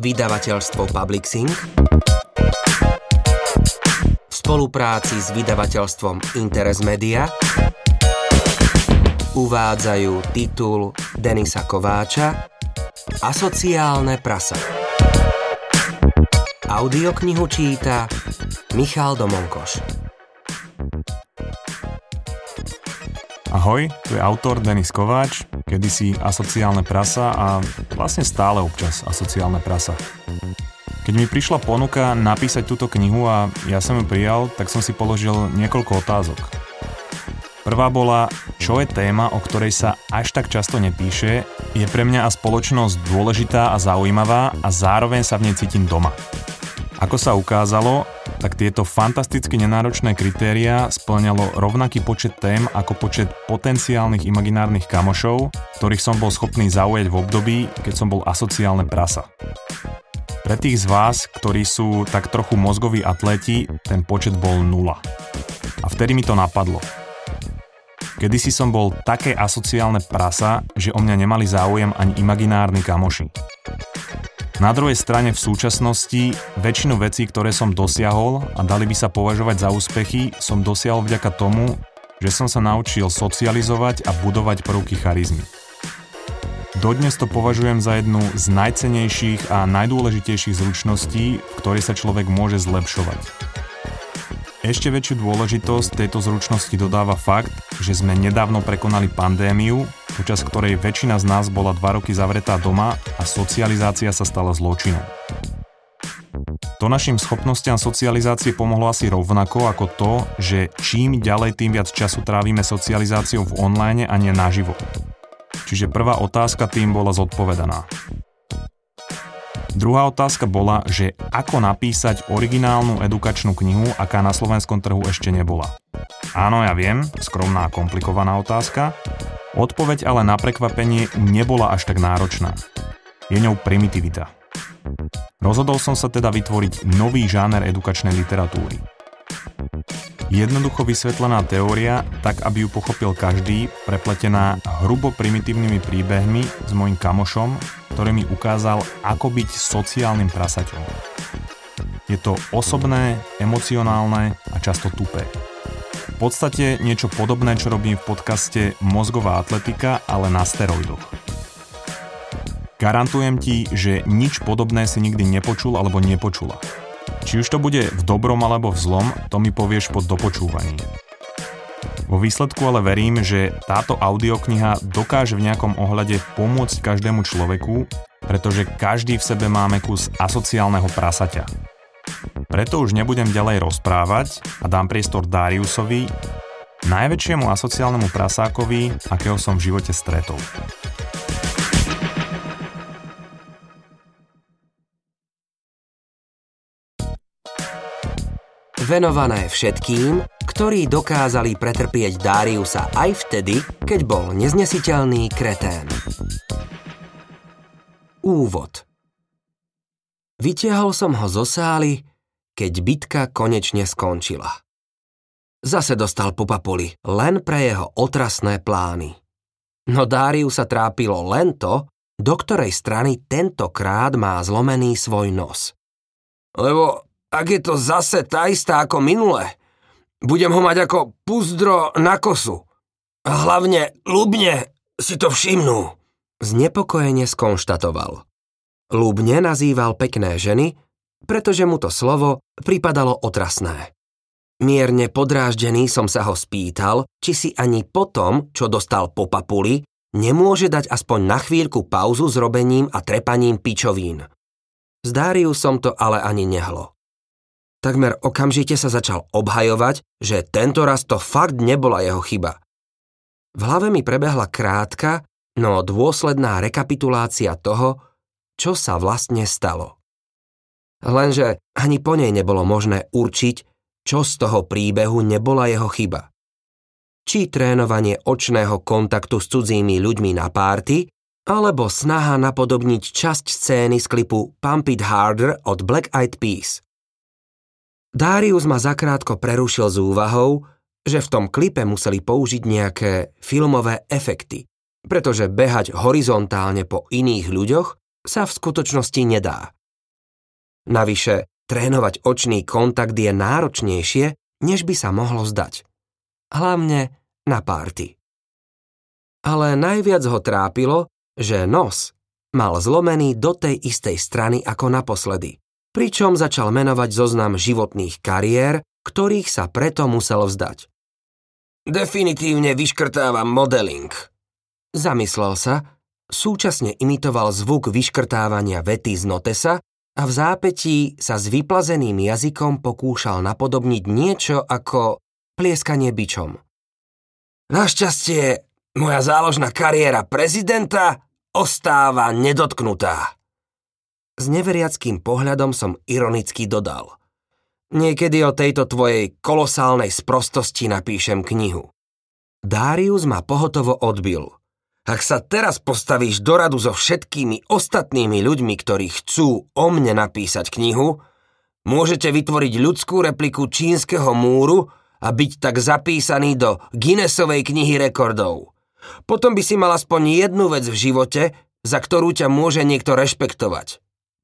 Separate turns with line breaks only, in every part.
vydavateľstvo Publixing v spolupráci s vydavateľstvom Interes Media uvádzajú titul Denisa Kováča Asociálne prasa. Audioknihu číta Michal Domonkoš.
Ahoj, tu je autor Denis Kováč, kedysi asociálne prasa a vlastne stále občas asociálne prasa. Keď mi prišla ponuka napísať túto knihu a ja som ju prijal, tak som si položil niekoľko otázok. Prvá bola, čo je téma, o ktorej sa až tak často nepíše, je pre mňa a spoločnosť dôležitá a zaujímavá a zároveň sa v nej cítim doma. Ako sa ukázalo, tak tieto fantasticky nenáročné kritéria splňalo rovnaký počet tém ako počet potenciálnych imaginárnych kamošov, ktorých som bol schopný zaujať v období, keď som bol asociálne prasa. Pre tých z vás, ktorí sú tak trochu mozgoví atléti, ten počet bol nula. A vtedy mi to napadlo. Kedysi som bol také asociálne prasa, že o mňa nemali záujem ani imaginárni kamoši. Na druhej strane v súčasnosti väčšinu vecí, ktoré som dosiahol a dali by sa považovať za úspechy, som dosiahol vďaka tomu, že som sa naučil socializovať a budovať prvky charizmy. Dodnes to považujem za jednu z najcenejších a najdôležitejších zručností, v ktorej sa človek môže zlepšovať. Ešte väčšiu dôležitosť tejto zručnosti dodáva fakt, že sme nedávno prekonali pandémiu, počas ktorej väčšina z nás bola dva roky zavretá doma a socializácia sa stala zločinom. To našim schopnostiam socializácie pomohlo asi rovnako ako to, že čím ďalej tým viac času trávime socializáciou v online a nie naživo. Čiže prvá otázka tým bola zodpovedaná. Druhá otázka bola, že ako napísať originálnu edukačnú knihu, aká na slovenskom trhu ešte nebola. Áno, ja viem, skromná a komplikovaná otázka. Odpoveď ale na prekvapenie nebola až tak náročná. Je ňou primitivita. Rozhodol som sa teda vytvoriť nový žáner edukačnej literatúry. Jednoducho vysvetlená teória, tak aby ju pochopil každý, prepletená hrubo primitívnymi príbehmi s mojim kamošom, ktorý mi ukázal, ako byť sociálnym prasaťom. Je to osobné, emocionálne a často tupé. V podstate niečo podobné, čo robím v podcaste Mozgová atletika, ale na steroidoch. Garantujem ti, že nič podobné si nikdy nepočul alebo nepočula. Či už to bude v dobrom alebo v zlom, to mi povieš pod dopočúvaním. Vo výsledku ale verím, že táto audiokniha dokáže v nejakom ohľade pomôcť každému človeku, pretože každý v sebe máme kus asociálneho prasaťa. Preto už nebudem ďalej rozprávať a dám priestor Dariusovi, najväčšiemu asociálnemu prasákovi, akého som v živote stretol.
Venované všetkým, ktorí dokázali pretrpieť Dariusa aj vtedy, keď bol neznesiteľný kretén. Úvod Vytiahol som ho zo sály, keď bitka konečne skončila. Zase dostal po papuli, len pre jeho otrasné plány. No Dáriu sa trápilo len to, do ktorej strany tentokrát má zlomený svoj nos. Lebo ak je to zase tá istá ako minule, budem ho mať ako puzdro na kosu. Hlavne ľubne si to všimnú. Znepokojene skonštatoval. Ľubne nazýval pekné ženy, pretože mu to slovo pripadalo otrasné. Mierne podráždený som sa ho spýtal, či si ani po tom, čo dostal po papuli, nemôže dať aspoň na chvíľku pauzu s robením a trepaním pičovín. Z som to ale ani nehlo. Takmer okamžite sa začal obhajovať, že tento raz to fakt nebola jeho chyba. V hlave mi prebehla krátka, no dôsledná rekapitulácia toho, čo sa vlastne stalo. Lenže ani po nej nebolo možné určiť, čo z toho príbehu nebola jeho chyba. Či trénovanie očného kontaktu s cudzími ľuďmi na párty, alebo snaha napodobniť časť scény z klipu Pump It Harder od Black Eyed Peas. Darius ma zakrátko prerušil s úvahou, že v tom klipe museli použiť nejaké filmové efekty, pretože behať horizontálne po iných ľuďoch sa v skutočnosti nedá. Navyše, trénovať očný kontakt je náročnejšie, než by sa mohlo zdať. Hlavne na párty. Ale najviac ho trápilo, že nos mal zlomený do tej istej strany ako naposledy, pričom začal menovať zoznam životných kariér, ktorých sa preto musel vzdať. Definitívne vyškrtávam modeling. Zamyslel sa, súčasne imitoval zvuk vyškrtávania vety z notesa a v zápetí sa s vyplazeným jazykom pokúšal napodobniť niečo ako plieskanie bičom. Našťastie, moja záložná kariéra prezidenta ostáva nedotknutá. S neveriackým pohľadom som ironicky dodal. Niekedy o tejto tvojej kolosálnej sprostosti napíšem knihu. Darius ma pohotovo odbil. Ak sa teraz postavíš do radu so všetkými ostatnými ľuďmi, ktorí chcú o mne napísať knihu, môžete vytvoriť ľudskú repliku čínskeho múru a byť tak zapísaný do Guinnessovej knihy rekordov. Potom by si mal aspoň jednu vec v živote, za ktorú ťa môže niekto rešpektovať.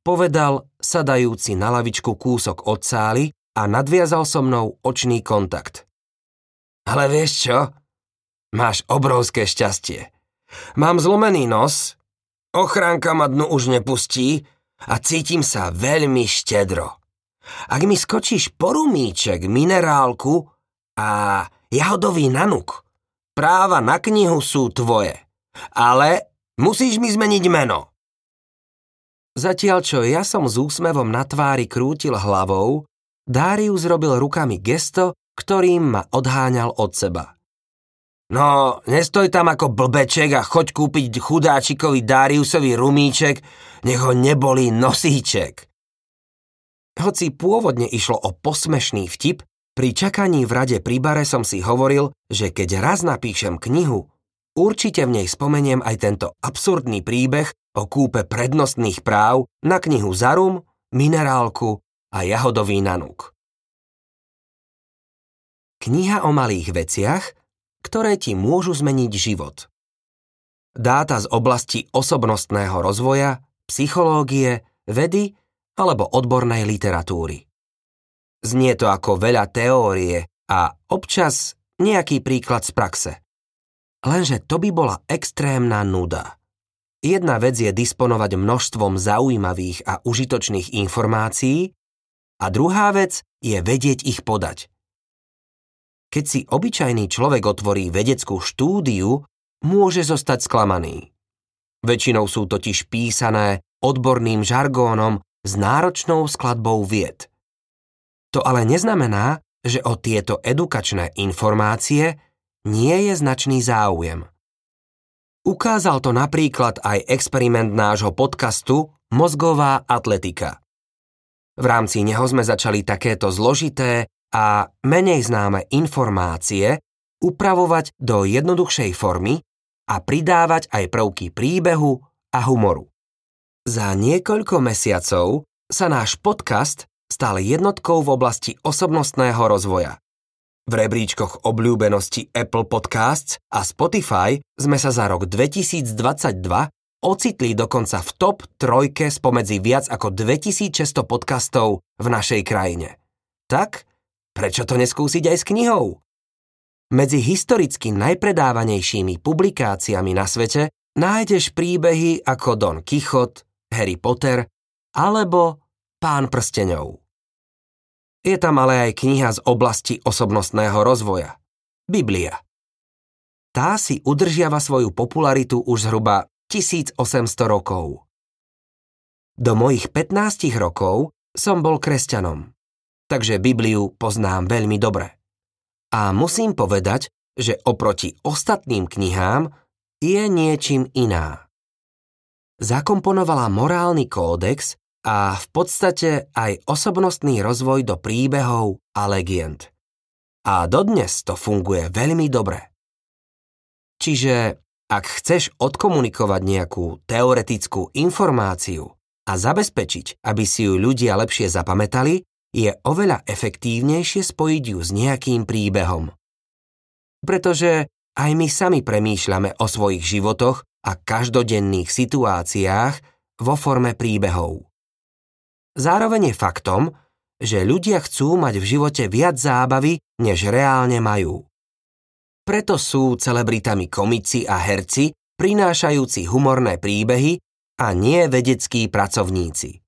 Povedal, sadajúci na lavičku kúsok od sály a nadviazal so mnou očný kontakt. Ale vieš čo? Máš obrovské šťastie. Mám zlomený nos, ochránka ma dnu už nepustí a cítim sa veľmi štedro. Ak mi skočíš porumíček, minerálku a jahodový nanuk, Práva na knihu sú tvoje. Ale musíš mi zmeniť meno. Zatiaľ, čo ja som s úsmevom na tvári krútil hlavou, Darius robil rukami gesto, ktorým ma odháňal od seba. No, nestoj tam ako blbeček a choď kúpiť chudáčikovi Dariusovi rumíček, nech ho nebolí nosíček. Hoci pôvodne išlo o posmešný vtip, pri čakaní v rade pri bare som si hovoril, že keď raz napíšem knihu, určite v nej spomeniem aj tento absurdný príbeh o kúpe prednostných práv na knihu Zarum, Minerálku a Jahodový nanúk. Kniha o malých veciach, ktoré ti môžu zmeniť život. Dáta z oblasti osobnostného rozvoja, psychológie, vedy alebo odbornej literatúry. Znie to ako veľa teórie a občas nejaký príklad z praxe. Lenže to by bola extrémna nuda. Jedna vec je disponovať množstvom zaujímavých a užitočných informácií a druhá vec je vedieť ich podať. Keď si obyčajný človek otvorí vedeckú štúdiu, môže zostať sklamaný. Väčšinou sú totiž písané odborným žargónom s náročnou skladbou vied – to ale neznamená, že o tieto edukačné informácie nie je značný záujem. Ukázal to napríklad aj experiment nášho podcastu Mozgová atletika. V rámci neho sme začali takéto zložité a menej známe informácie upravovať do jednoduchšej formy a pridávať aj prvky príbehu a humoru. Za niekoľko mesiacov sa náš podcast stal jednotkou v oblasti osobnostného rozvoja. V rebríčkoch obľúbenosti Apple Podcasts a Spotify sme sa za rok 2022 ocitli dokonca v top trojke spomedzi viac ako 2600 podcastov v našej krajine. Tak, prečo to neskúsiť aj s knihou? Medzi historicky najpredávanejšími publikáciami na svete nájdeš príbehy ako Don Quixote, Harry Potter alebo Pán prsteňov. Je tam ale aj kniha z oblasti osobnostného rozvoja. Biblia. Tá si udržiava svoju popularitu už zhruba 1800 rokov. Do mojich 15 rokov som bol kresťanom, takže Bibliu poznám veľmi dobre. A musím povedať, že oproti ostatným knihám je niečím iná. Zakomponovala morálny kódex, a v podstate aj osobnostný rozvoj do príbehov a legend. A dodnes to funguje veľmi dobre. Čiže ak chceš odkomunikovať nejakú teoretickú informáciu a zabezpečiť, aby si ju ľudia lepšie zapamätali, je oveľa efektívnejšie spojiť ju s nejakým príbehom. Pretože aj my sami premýšľame o svojich životoch a každodenných situáciách vo forme príbehov. Zároveň je faktom, že ľudia chcú mať v živote viac zábavy, než reálne majú. Preto sú celebritami komici a herci, prinášajúci humorné príbehy a nie vedeckí pracovníci.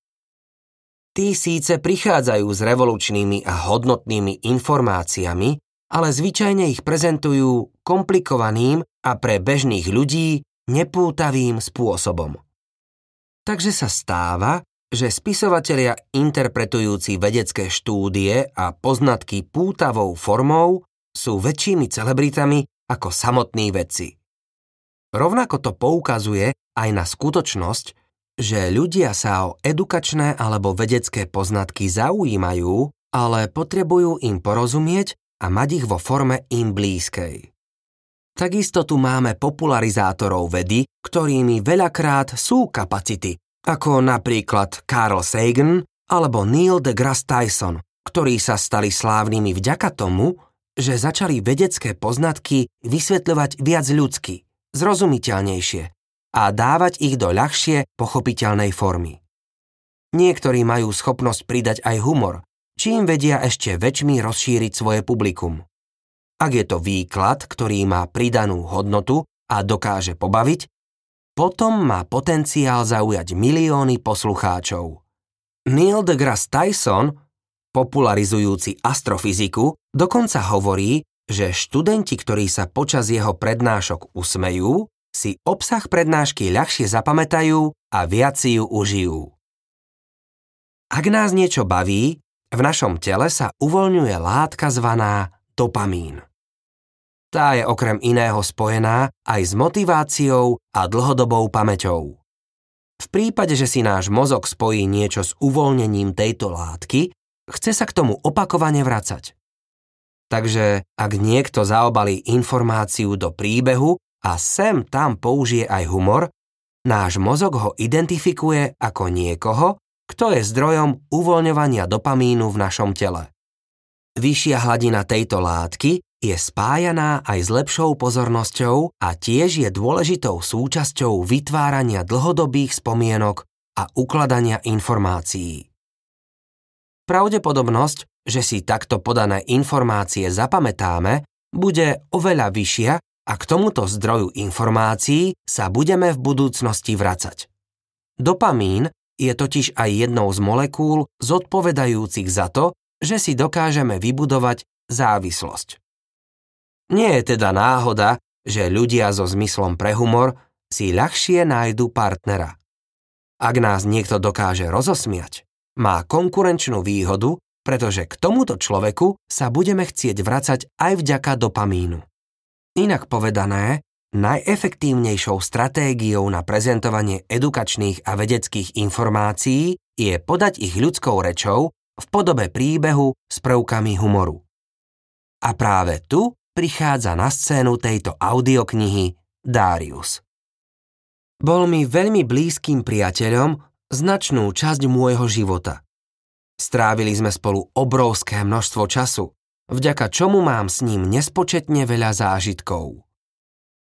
Tí síce prichádzajú s revolučnými a hodnotnými informáciami, ale zvyčajne ich prezentujú komplikovaným a pre bežných ľudí nepútavým spôsobom. Takže sa stáva, že spisovatelia interpretujúci vedecké štúdie a poznatky pútavou formou sú väčšími celebritami ako samotní vedci. Rovnako to poukazuje aj na skutočnosť, že ľudia sa o edukačné alebo vedecké poznatky zaujímajú, ale potrebujú im porozumieť a mať ich vo forme im blízkej. Takisto tu máme popularizátorov vedy, ktorými veľakrát sú kapacity, ako napríklad Carl Sagan alebo Neil deGrasse Tyson, ktorí sa stali slávnymi vďaka tomu, že začali vedecké poznatky vysvetľovať viac ľudsky, zrozumiteľnejšie a dávať ich do ľahšie pochopiteľnej formy. Niektorí majú schopnosť pridať aj humor, čím vedia ešte väčšmi rozšíriť svoje publikum. Ak je to výklad, ktorý má pridanú hodnotu a dokáže pobaviť, potom má potenciál zaujať milióny poslucháčov. Neil deGrasse Tyson, popularizujúci astrofyziku, dokonca hovorí, že študenti, ktorí sa počas jeho prednášok usmejú, si obsah prednášky ľahšie zapamätajú a viac si ju užijú. Ak nás niečo baví, v našom tele sa uvoľňuje látka zvaná dopamín. Tá je okrem iného spojená aj s motiváciou a dlhodobou pamäťou. V prípade, že si náš mozog spojí niečo s uvoľnením tejto látky, chce sa k tomu opakovane vracať. Takže ak niekto zaobalí informáciu do príbehu a sem tam použije aj humor, náš mozog ho identifikuje ako niekoho, kto je zdrojom uvoľňovania dopamínu v našom tele. Vyššia hladina tejto látky je spájaná aj s lepšou pozornosťou a tiež je dôležitou súčasťou vytvárania dlhodobých spomienok a ukladania informácií. Pravdepodobnosť, že si takto podané informácie zapamätáme, bude oveľa vyššia a k tomuto zdroju informácií sa budeme v budúcnosti vracať. Dopamín je totiž aj jednou z molekúl zodpovedajúcich za to, že si dokážeme vybudovať závislosť. Nie je teda náhoda, že ľudia so zmyslom pre humor si ľahšie nájdu partnera. Ak nás niekto dokáže rozosmiať, má konkurenčnú výhodu, pretože k tomuto človeku sa budeme chcieť vracať aj vďaka dopamínu. Inak povedané, Najefektívnejšou stratégiou na prezentovanie edukačných a vedeckých informácií je podať ich ľudskou rečou v podobe príbehu s prvkami humoru. A práve tu prichádza na scénu tejto audioknihy Darius. Bol mi veľmi blízkym priateľom značnú časť môjho života. Strávili sme spolu obrovské množstvo času, vďaka čomu mám s ním nespočetne veľa zážitkov.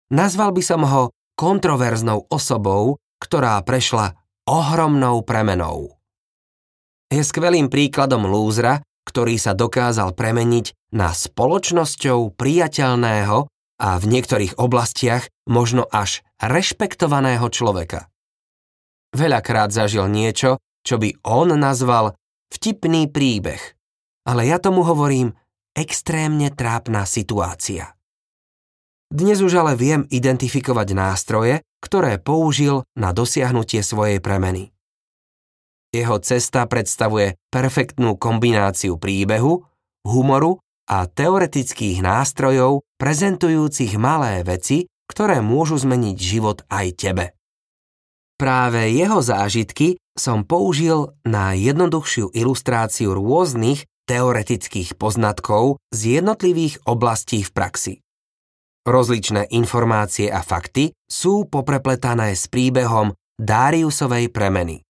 Nazval by som ho kontroverznou osobou, ktorá prešla ohromnou premenou. Je skvelým príkladom lúzra, ktorý sa dokázal premeniť na spoločnosťou priateľného a v niektorých oblastiach možno až rešpektovaného človeka. Veľakrát zažil niečo, čo by on nazval vtipný príbeh, ale ja tomu hovorím extrémne trápna situácia. Dnes už ale viem identifikovať nástroje, ktoré použil na dosiahnutie svojej premeny. Jeho cesta predstavuje perfektnú kombináciu príbehu, humoru a teoretických nástrojov prezentujúcich malé veci, ktoré môžu zmeniť život aj tebe. Práve jeho zážitky som použil na jednoduchšiu ilustráciu rôznych teoretických poznatkov z jednotlivých oblastí v praxi. Rozličné informácie a fakty sú poprepletané s príbehom Dariusovej premeny.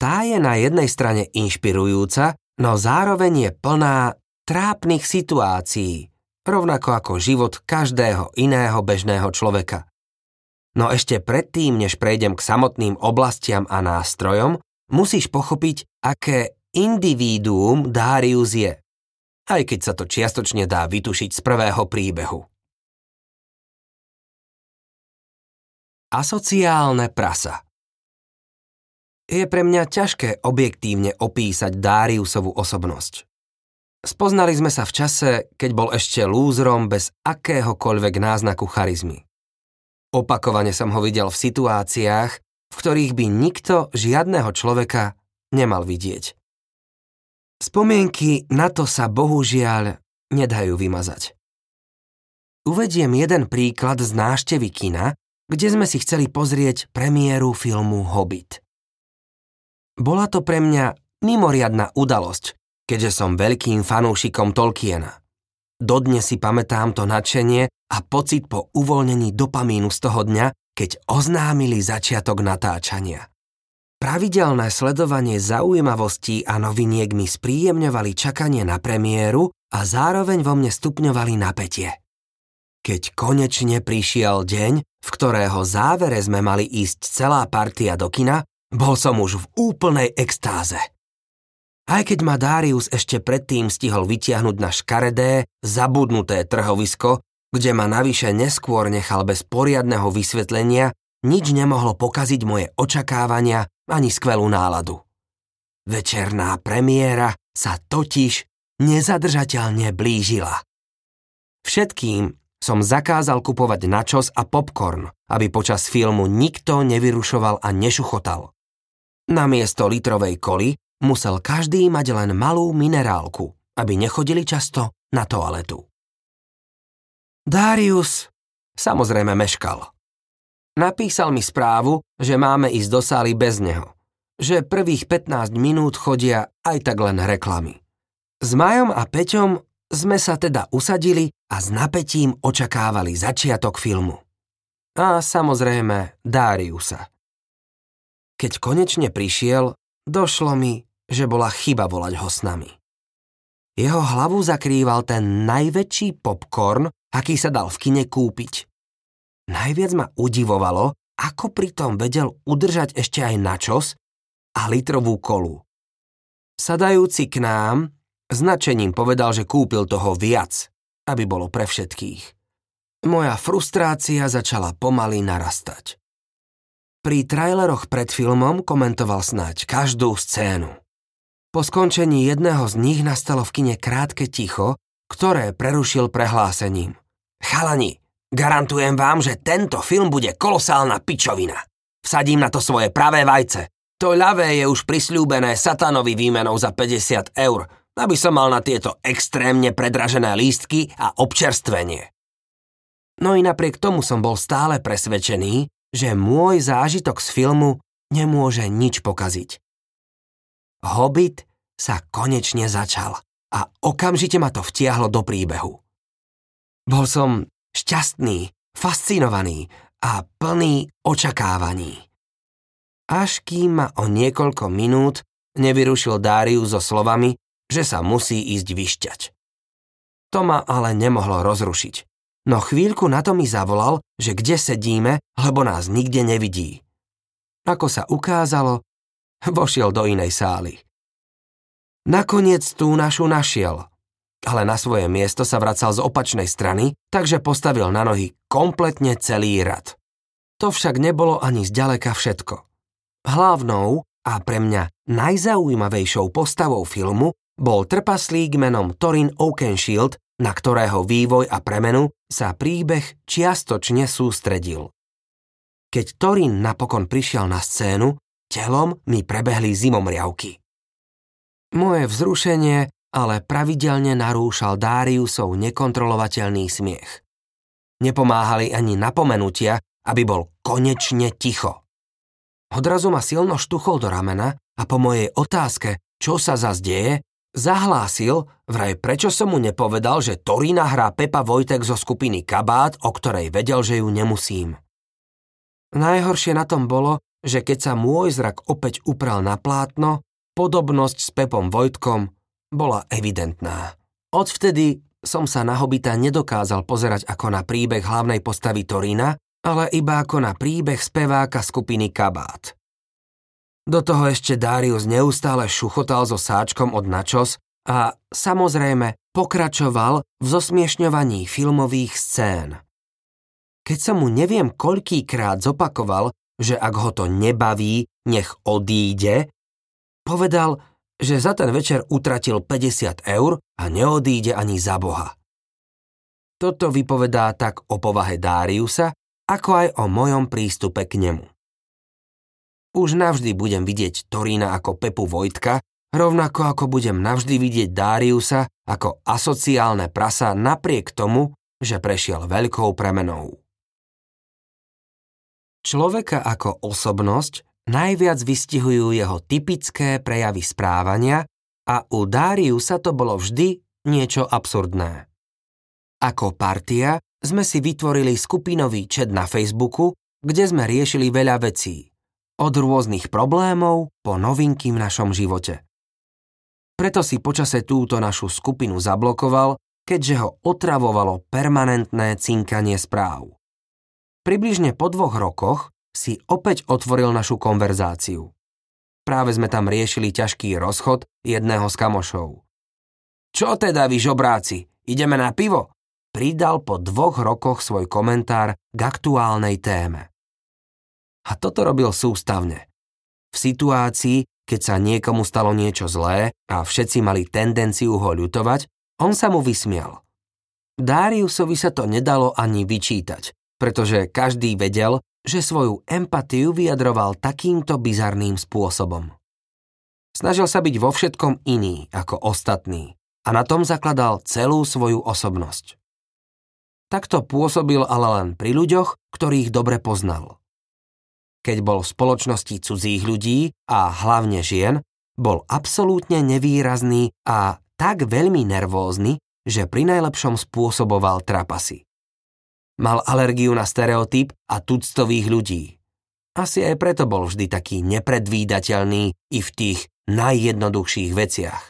Tá je na jednej strane inšpirujúca, no zároveň je plná trápnych situácií, rovnako ako život každého iného bežného človeka. No ešte predtým, než prejdem k samotným oblastiam a nástrojom, musíš pochopiť, aké individuum Darius je, aj keď sa to čiastočne dá vytušiť z prvého príbehu. Asociálne prasa Je pre mňa ťažké objektívne opísať Dariusovu osobnosť. Spoznali sme sa v čase, keď bol ešte lúzrom bez akéhokoľvek náznaku charizmy. Opakovane som ho videl v situáciách, v ktorých by nikto žiadného človeka nemal vidieť. Spomienky na to sa bohužiaľ nedajú vymazať. Uvediem jeden príklad z náštevy kina, kde sme si chceli pozrieť premiéru filmu Hobbit. Bola to pre mňa mimoriadná udalosť, keďže som veľkým fanúšikom Tolkiena. Dodne si pamätám to nadšenie a pocit po uvoľnení dopamínu z toho dňa, keď oznámili začiatok natáčania. Pravidelné sledovanie zaujímavostí a noviniek mi spríjemňovali čakanie na premiéru a zároveň vo mne stupňovali napätie. Keď konečne prišiel deň, v ktorého závere sme mali ísť celá partia do kina, bol som už v úplnej extáze. Aj keď ma Darius ešte predtým stihol vytiahnuť na škaredé, zabudnuté trhovisko, kde ma navyše neskôr nechal bez poriadneho vysvetlenia, nič nemohlo pokaziť moje očakávania ani skvelú náladu. Večerná premiéra sa totiž nezadržateľne blížila. Všetkým som zakázal kupovať načos a popcorn, aby počas filmu nikto nevyrušoval a nešuchotal. Namiesto litrovej koli musel každý mať len malú minerálku, aby nechodili často na toaletu. Darius samozrejme meškal. Napísal mi správu, že máme ísť do sály bez neho, že prvých 15 minút chodia aj tak len reklamy. S Majom a Peťom sme sa teda usadili a s napätím očakávali začiatok filmu. A samozrejme Dariusa. Keď konečne prišiel, došlo mi, že bola chyba volať ho s nami. Jeho hlavu zakrýval ten najväčší popcorn, aký sa dal v kine kúpiť. Najviac ma udivovalo, ako pritom vedel udržať ešte aj načos a litrovú kolu. Sadajúci k nám, Značením povedal, že kúpil toho viac, aby bolo pre všetkých. Moja frustrácia začala pomaly narastať. Pri traileroch pred filmom komentoval snáď každú scénu. Po skončení jedného z nich nastalo v kine krátke ticho, ktoré prerušil prehlásením. Chalani, garantujem vám, že tento film bude kolosálna pičovina. Vsadím na to svoje pravé vajce. To ľavé je už prisľúbené satanovi výmenou za 50 eur – aby som mal na tieto extrémne predražené lístky a občerstvenie. No i napriek tomu som bol stále presvedčený, že môj zážitok z filmu nemôže nič pokaziť. Hobbit sa konečne začal a okamžite ma to vtiahlo do príbehu. Bol som šťastný, fascinovaný a plný očakávaní. Až kým ma o niekoľko minút nevyrušil Darius so slovami, že sa musí ísť vyšťať. To ma ale nemohlo rozrušiť. No chvíľku na to mi zavolal, že kde sedíme, lebo nás nikde nevidí. Ako sa ukázalo, vošiel do inej sály. Nakoniec tú našu našiel, ale na svoje miesto sa vracal z opačnej strany, takže postavil na nohy kompletne celý rad. To však nebolo ani zďaleka všetko. Hlavnou a pre mňa najzaujímavejšou postavou filmu bol trpaslík menom Torin Oakenshield, na ktorého vývoj a premenu sa príbeh čiastočne sústredil. Keď Torin napokon prišiel na scénu, telom mi prebehli zimomriavky. Moje vzrušenie ale pravidelne narúšal Dariusov nekontrolovateľný smiech. Nepomáhali ani napomenutia, aby bol konečne ticho. Odrazu ma silno štuchol do ramena a po mojej otázke, čo sa zas deje, Zahlásil, vraj prečo som mu nepovedal, že Torína hrá Pepa Vojtek zo skupiny Kabát, o ktorej vedel, že ju nemusím. Najhoršie na tom bolo, že keď sa môj zrak opäť upral na plátno, podobnosť s Pepom Vojtkom bola evidentná. Odvtedy som sa na Hobita nedokázal pozerať ako na príbeh hlavnej postavy Torína, ale iba ako na príbeh speváka skupiny Kabát. Do toho ešte Darius neustále šuchotal so sáčkom od načos a samozrejme pokračoval v zosmiešňovaní filmových scén. Keď som mu neviem koľkýkrát zopakoval, že ak ho to nebaví, nech odíde, povedal, že za ten večer utratil 50 eur a neodíde ani za Boha. Toto vypovedá tak o povahe Dáriusa, ako aj o mojom prístupe k nemu. Už navždy budem vidieť Torína ako Pepu Vojtka, rovnako ako budem navždy vidieť Dáriusa ako asociálne prasa napriek tomu, že prešiel veľkou premenou. Človeka ako osobnosť najviac vystihujú jeho typické prejavy správania a u Dáriusa to bolo vždy niečo absurdné. Ako partia sme si vytvorili skupinový chat na Facebooku, kde sme riešili veľa vecí. Od rôznych problémov po novinky v našom živote. Preto si počase túto našu skupinu zablokoval, keďže ho otravovalo permanentné cinkanie správ. Približne po dvoch rokoch si opäť otvoril našu konverzáciu. Práve sme tam riešili ťažký rozchod jedného z kamošov. Čo teda vy žobráci, ideme na pivo? pridal po dvoch rokoch svoj komentár k aktuálnej téme. A toto robil sústavne. V situácii, keď sa niekomu stalo niečo zlé a všetci mali tendenciu ho ľutovať, on sa mu vysmial. Dáriusovi sa to nedalo ani vyčítať, pretože každý vedel, že svoju empatiu vyjadroval takýmto bizarným spôsobom. Snažil sa byť vo všetkom iný ako ostatný a na tom zakladal celú svoju osobnosť. Takto pôsobil ale len pri ľuďoch, ktorých dobre poznal. Keď bol v spoločnosti cudzích ľudí a hlavne žien, bol absolútne nevýrazný a tak veľmi nervózny, že pri najlepšom spôsoboval trapasy. Mal alergiu na stereotyp a tuctových ľudí. Asi aj preto bol vždy taký nepredvídateľný i v tých najjednoduchších veciach.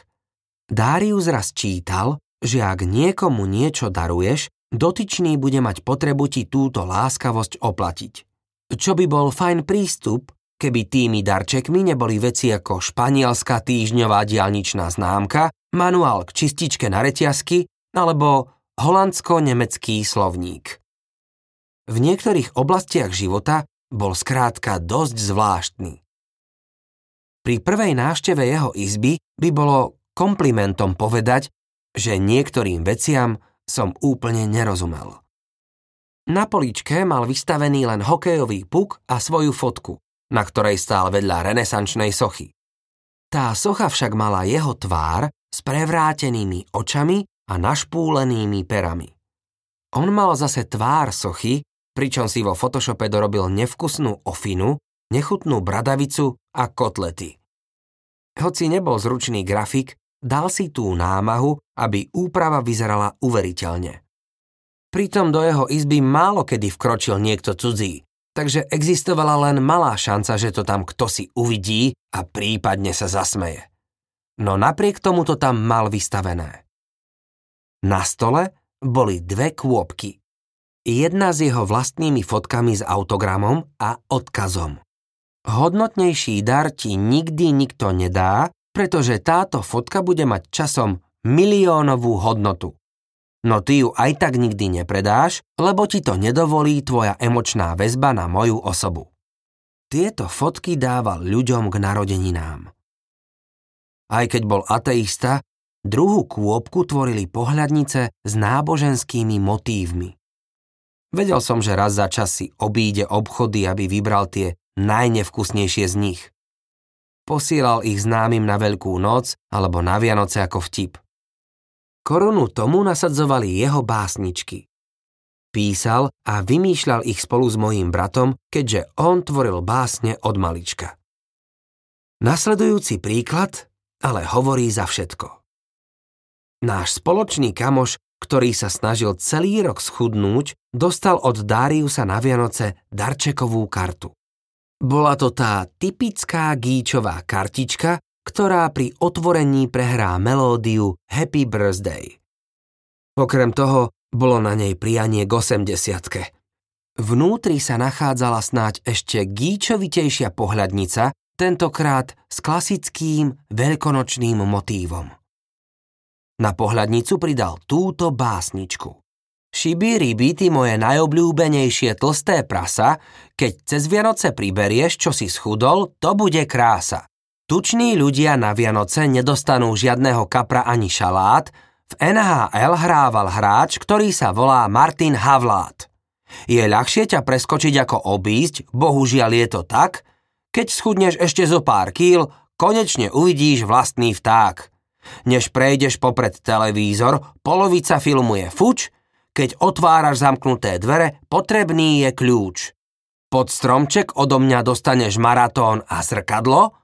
Darius raz čítal, že ak niekomu niečo daruješ, dotyčný bude mať potrebu ti túto láskavosť oplatiť. Čo by bol fajn prístup, keby tými darčekmi neboli veci ako španielská týždňová diálničná známka, manuál k čističke na reťazky alebo holandsko-nemecký slovník. V niektorých oblastiach života bol skrátka dosť zvláštny. Pri prvej návšteve jeho izby by bolo komplimentom povedať, že niektorým veciam som úplne nerozumel. Na políčke mal vystavený len hokejový puk a svoju fotku, na ktorej stál vedľa renesančnej sochy. Tá socha však mala jeho tvár s prevrátenými očami a našpúlenými perami. On mal zase tvár sochy, pričom si vo Photoshope dorobil nevkusnú ofinu, nechutnú bradavicu a kotlety. Hoci nebol zručný grafik, Dal si tú námahu, aby úprava vyzerala uveriteľne. Pritom do jeho izby málo kedy vkročil niekto cudzí, takže existovala len malá šanca, že to tam kto si uvidí a prípadne sa zasmeje. No napriek tomu to tam mal vystavené. Na stole boli dve kôpky. Jedna s jeho vlastnými fotkami s autogramom a odkazom. Hodnotnejší dar ti nikdy nikto nedá, pretože táto fotka bude mať časom miliónovú hodnotu. No ty ju aj tak nikdy nepredáš, lebo ti to nedovolí tvoja emočná väzba na moju osobu. Tieto fotky dával ľuďom k narodeninám. Aj keď bol ateista, druhú kôpku tvorili pohľadnice s náboženskými motívmi. Vedel som, že raz za čas si obíde obchody, aby vybral tie najnevkusnejšie z nich. Posielal ich známym na Veľkú noc alebo na Vianoce ako vtip. Korunu tomu nasadzovali jeho básničky. Písal a vymýšľal ich spolu s mojím bratom, keďže on tvoril básne od malička. Nasledujúci príklad ale hovorí za všetko. Náš spoločný kamoš, ktorý sa snažil celý rok schudnúť, dostal od Dáriusa na Vianoce darčekovú kartu. Bola to tá typická gíčová kartička, ktorá pri otvorení prehrá melódiu Happy Birthday. Okrem toho bolo na nej prianie k 80 Vnútri sa nachádzala snáď ešte gíčovitejšia pohľadnica, tentokrát s klasickým veľkonočným motívom. Na pohľadnicu pridal túto básničku. Šiby, ryby, ty moje najobľúbenejšie tlsté prasa, keď cez Vianoce priberieš, čo si schudol, to bude krása. Tuční ľudia na Vianoce nedostanú žiadného kapra ani šalát, v NHL hrával hráč, ktorý sa volá Martin Havlát. Je ľahšie ťa preskočiť ako obísť, bohužiaľ je to tak, keď schudneš ešte zo pár kýl, konečne uvidíš vlastný vták. Než prejdeš popred televízor, polovica filmu je fuč, keď otváraš zamknuté dvere, potrebný je kľúč. Pod stromček odo mňa dostaneš maratón a zrkadlo,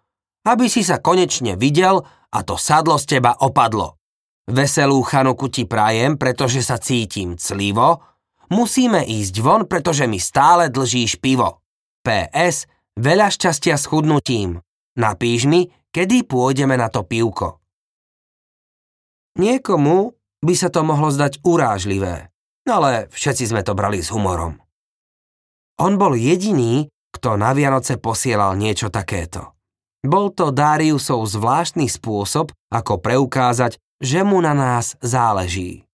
aby si sa konečne videl a to sadlo z teba opadlo. Veselú chanuku ti prajem, pretože sa cítim clivo. Musíme ísť von, pretože mi stále dlžíš pivo. PS, veľa šťastia s chudnutím. Napíš mi, kedy pôjdeme na to pivko. Niekomu by sa to mohlo zdať urážlivé, ale všetci sme to brali s humorom. On bol jediný, kto na Vianoce posielal niečo takéto. Bol to Dariusov zvláštny spôsob, ako preukázať, že mu na nás záleží.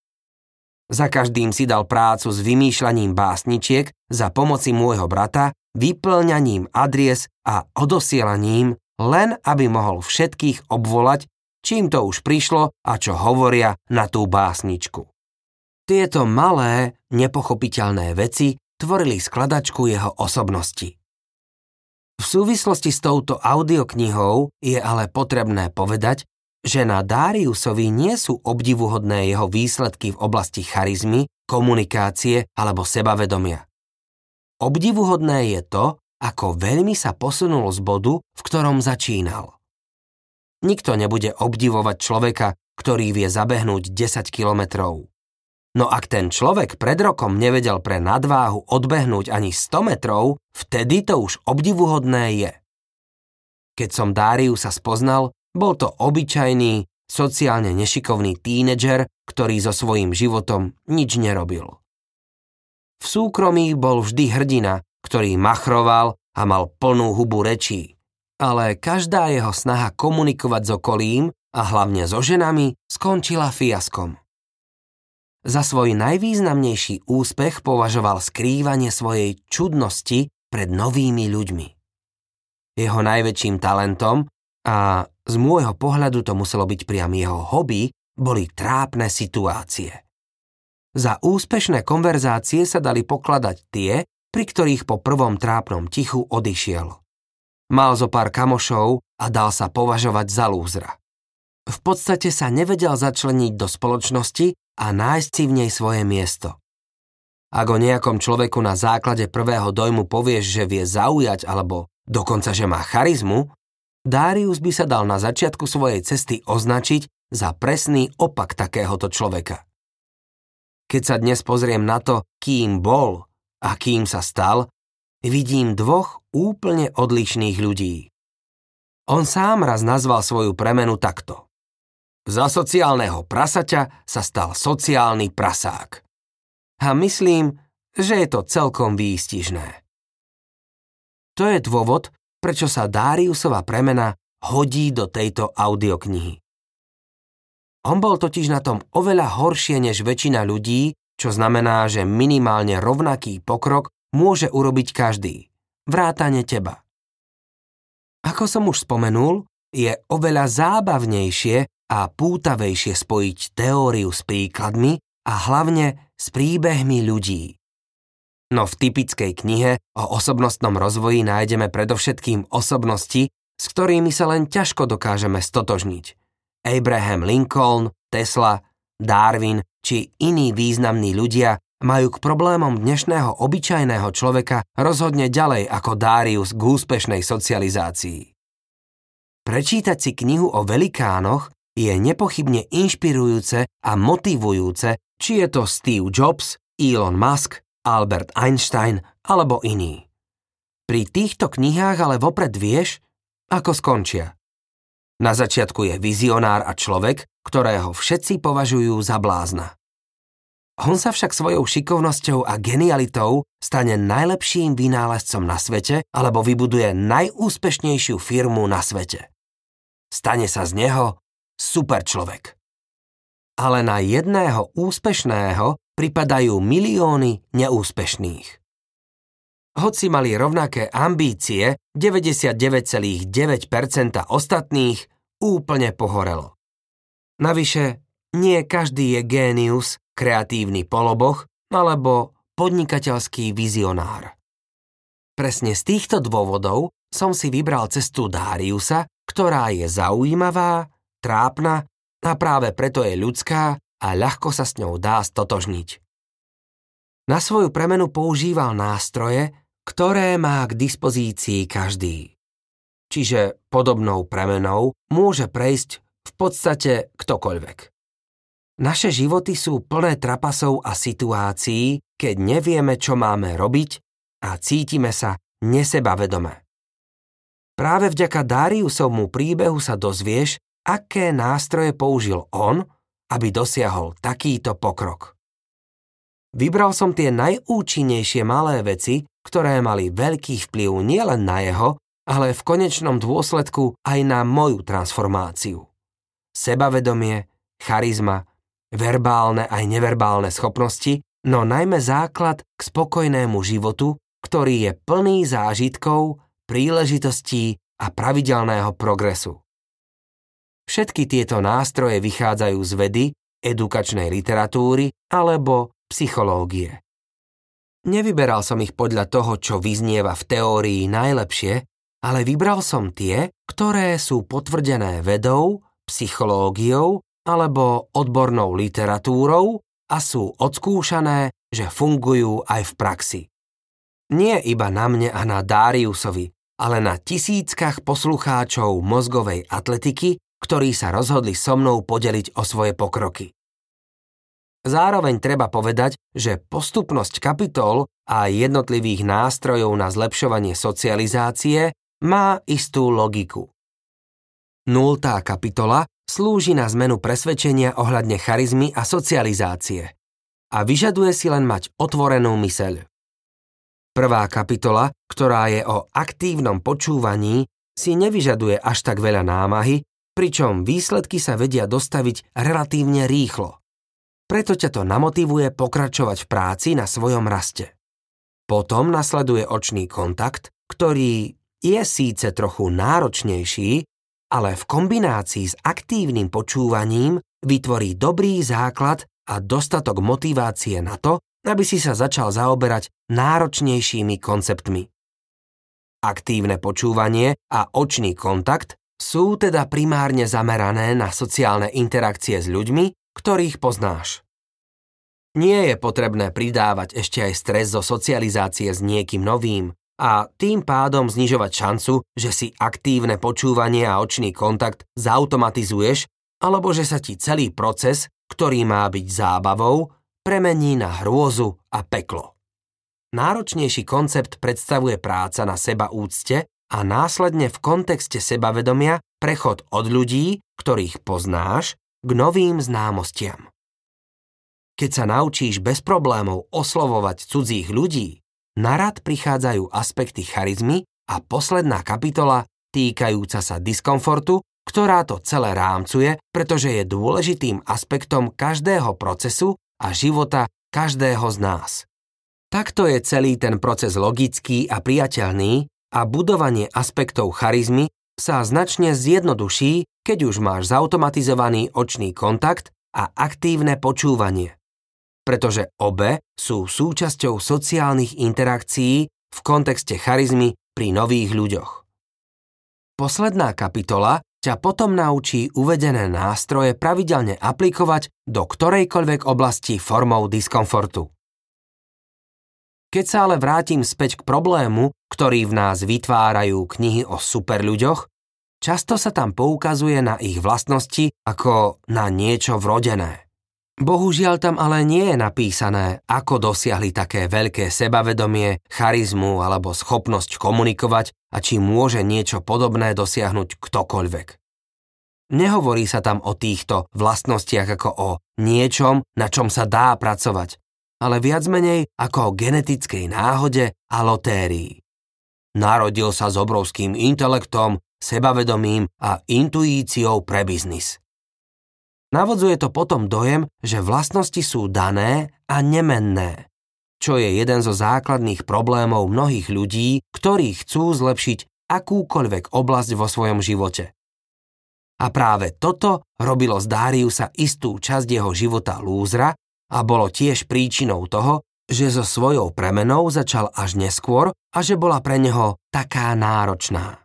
Za každým si dal prácu s vymýšľaním básničiek za pomoci môjho brata, vyplňaním adries a odosielaním, len aby mohol všetkých obvolať, čím to už prišlo a čo hovoria na tú básničku. Tieto malé, nepochopiteľné veci tvorili skladačku jeho osobnosti. V súvislosti s touto audioknihou je ale potrebné povedať, že na Dariusovi nie sú obdivuhodné jeho výsledky v oblasti charizmy, komunikácie alebo sebavedomia. Obdivuhodné je to, ako veľmi sa posunul z bodu, v ktorom začínal. Nikto nebude obdivovať človeka, ktorý vie zabehnúť 10 kilometrov. No ak ten človek pred rokom nevedel pre nadváhu odbehnúť ani 100 metrov, vtedy to už obdivuhodné je. Keď som Dáriu sa spoznal, bol to obyčajný, sociálne nešikovný tínedžer, ktorý so svojím životom nič nerobil. V súkromí bol vždy hrdina, ktorý machroval a mal plnú hubu rečí. Ale každá jeho snaha komunikovať s okolím a hlavne so ženami skončila fiaskom. Za svoj najvýznamnejší úspech považoval skrývanie svojej čudnosti pred novými ľuďmi. Jeho najväčším talentom, a z môjho pohľadu to muselo byť priam jeho hobby, boli trápne situácie. Za úspešné konverzácie sa dali pokladať tie, pri ktorých po prvom trápnom tichu odišiel. Mal zo pár kamošov a dal sa považovať za lúzra. V podstate sa nevedel začleniť do spoločnosti a nájsť si v nej svoje miesto. Ak o nejakom človeku na základe prvého dojmu povieš, že vie zaujať alebo dokonca, že má charizmu, Darius by sa dal na začiatku svojej cesty označiť za presný opak takéhoto človeka. Keď sa dnes pozriem na to, kým bol a kým sa stal, vidím dvoch úplne odlišných ľudí. On sám raz nazval svoju premenu takto. Za sociálneho prasaťa sa stal sociálny prasák. A myslím, že je to celkom výstižné. To je dôvod, prečo sa Dáriusova premena hodí do tejto audioknihy. On bol totiž na tom oveľa horšie než väčšina ľudí, čo znamená, že minimálne rovnaký pokrok môže urobiť každý, vrátane teba. Ako som už spomenul, je oveľa zábavnejšie a pútavejšie spojiť teóriu s príkladmi a hlavne s príbehmi ľudí. No v typickej knihe o osobnostnom rozvoji nájdeme predovšetkým osobnosti, s ktorými sa len ťažko dokážeme stotožniť. Abraham Lincoln, Tesla, Darwin či iní významní ľudia majú k problémom dnešného obyčajného človeka rozhodne ďalej ako Darius k úspešnej socializácii. Prečítať si knihu o velikánoch je nepochybne inšpirujúce a motivujúce, či je to Steve Jobs, Elon Musk, Albert Einstein alebo iný. Pri týchto knihách ale vopred vieš, ako skončia. Na začiatku je vizionár a človek, ktorého všetci považujú za blázna. On sa však svojou šikovnosťou a genialitou stane najlepším vynálezcom na svete alebo vybuduje najúspešnejšiu firmu na svete. Stane sa z neho super človek. Ale na jedného úspešného pripadajú milióny neúspešných. Hoci mali rovnaké ambície, 99,9% ostatných úplne pohorelo. Navyše, nie každý je génius, kreatívny poloboch alebo podnikateľský vizionár. Presne z týchto dôvodov som si vybral cestu Dariusa, ktorá je zaujímavá, trápna a práve preto je ľudská a ľahko sa s ňou dá stotožniť. Na svoju premenu používal nástroje, ktoré má k dispozícii každý. Čiže podobnou premenou môže prejsť v podstate ktokoľvek. Naše životy sú plné trapasov a situácií, keď nevieme, čo máme robiť a cítime sa nesebavedome. Práve vďaka Dariusovmu príbehu sa dozvieš, aké nástroje použil on, aby dosiahol takýto pokrok. Vybral som tie najúčinnejšie malé veci, ktoré mali veľký vplyv nielen na jeho, ale v konečnom dôsledku aj na moju transformáciu. Sebavedomie, charizma, verbálne aj neverbálne schopnosti, no najmä základ k spokojnému životu, ktorý je plný zážitkov, príležitostí a pravidelného progresu. Všetky tieto nástroje vychádzajú z vedy, edukačnej literatúry alebo psychológie. Nevyberal som ich podľa toho, čo vyznieva v teórii najlepšie, ale vybral som tie, ktoré sú potvrdené vedou, psychológiou alebo odbornou literatúrou a sú odskúšané, že fungujú aj v praxi. Nie iba na mne a na Dariusovi, ale na tisíckach poslucháčov mozgovej atletiky, ktorí sa rozhodli so mnou podeliť o svoje pokroky. Zároveň treba povedať, že postupnosť kapitol a jednotlivých nástrojov na zlepšovanie socializácie má istú logiku. Nultá kapitola slúži na zmenu presvedčenia ohľadne charizmy a socializácie a vyžaduje si len mať otvorenú myseľ. Prvá kapitola, ktorá je o aktívnom počúvaní, si nevyžaduje až tak veľa námahy, pričom výsledky sa vedia dostaviť relatívne rýchlo. Preto ťa to namotivuje pokračovať v práci na svojom raste. Potom nasleduje očný kontakt, ktorý je síce trochu náročnejší, ale v kombinácii s aktívnym počúvaním vytvorí dobrý základ a dostatok motivácie na to, aby si sa začal zaoberať náročnejšími konceptmi. Aktívne počúvanie a očný kontakt sú teda primárne zamerané na sociálne interakcie s ľuďmi, ktorých poznáš. Nie je potrebné pridávať ešte aj stres zo socializácie s niekým novým, a tým pádom znižovať šancu, že si aktívne počúvanie a očný kontakt zautomatizuješ, alebo že sa ti celý proces, ktorý má byť zábavou, premení na hrôzu a peklo. Náročnejší koncept predstavuje práca na seba úcte a následne v kontexte sebavedomia prechod od ľudí, ktorých poznáš, k novým známostiam. Keď sa naučíš bez problémov oslovovať cudzích ľudí, na rad prichádzajú aspekty charizmy a posledná kapitola týkajúca sa diskomfortu, ktorá to celé rámcuje, pretože je dôležitým aspektom každého procesu a života každého z nás. Takto je celý ten proces logický a priateľný a budovanie aspektov charizmy sa značne zjednoduší, keď už máš zautomatizovaný očný kontakt a aktívne počúvanie pretože obe sú súčasťou sociálnych interakcií v kontexte charizmy pri nových ľuďoch. Posledná kapitola ťa potom naučí uvedené nástroje pravidelne aplikovať do ktorejkoľvek oblasti formou diskomfortu. Keď sa ale vrátim späť k problému, ktorý v nás vytvárajú knihy o superľuďoch, často sa tam poukazuje na ich vlastnosti ako na niečo vrodené. Bohužiaľ tam ale nie je napísané, ako dosiahli také veľké sebavedomie, charizmu alebo schopnosť komunikovať a či môže niečo podobné dosiahnuť ktokoľvek. Nehovorí sa tam o týchto vlastnostiach ako o niečom, na čom sa dá pracovať, ale viac menej ako o genetickej náhode a lotérii. Narodil sa s obrovským intelektom, sebavedomím a intuíciou pre biznis. Navodzuje to potom dojem, že vlastnosti sú dané a nemenné, čo je jeden zo základných problémov mnohých ľudí, ktorí chcú zlepšiť akúkoľvek oblasť vo svojom živote. A práve toto robilo z Dáriusa istú časť jeho života lúzra a bolo tiež príčinou toho, že so svojou premenou začal až neskôr a že bola pre neho taká náročná.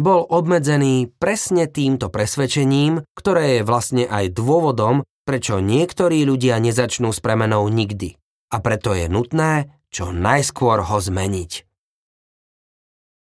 Bol obmedzený presne týmto presvedčením, ktoré je vlastne aj dôvodom, prečo niektorí ľudia nezačnú s premenou nikdy. A preto je nutné čo najskôr ho zmeniť.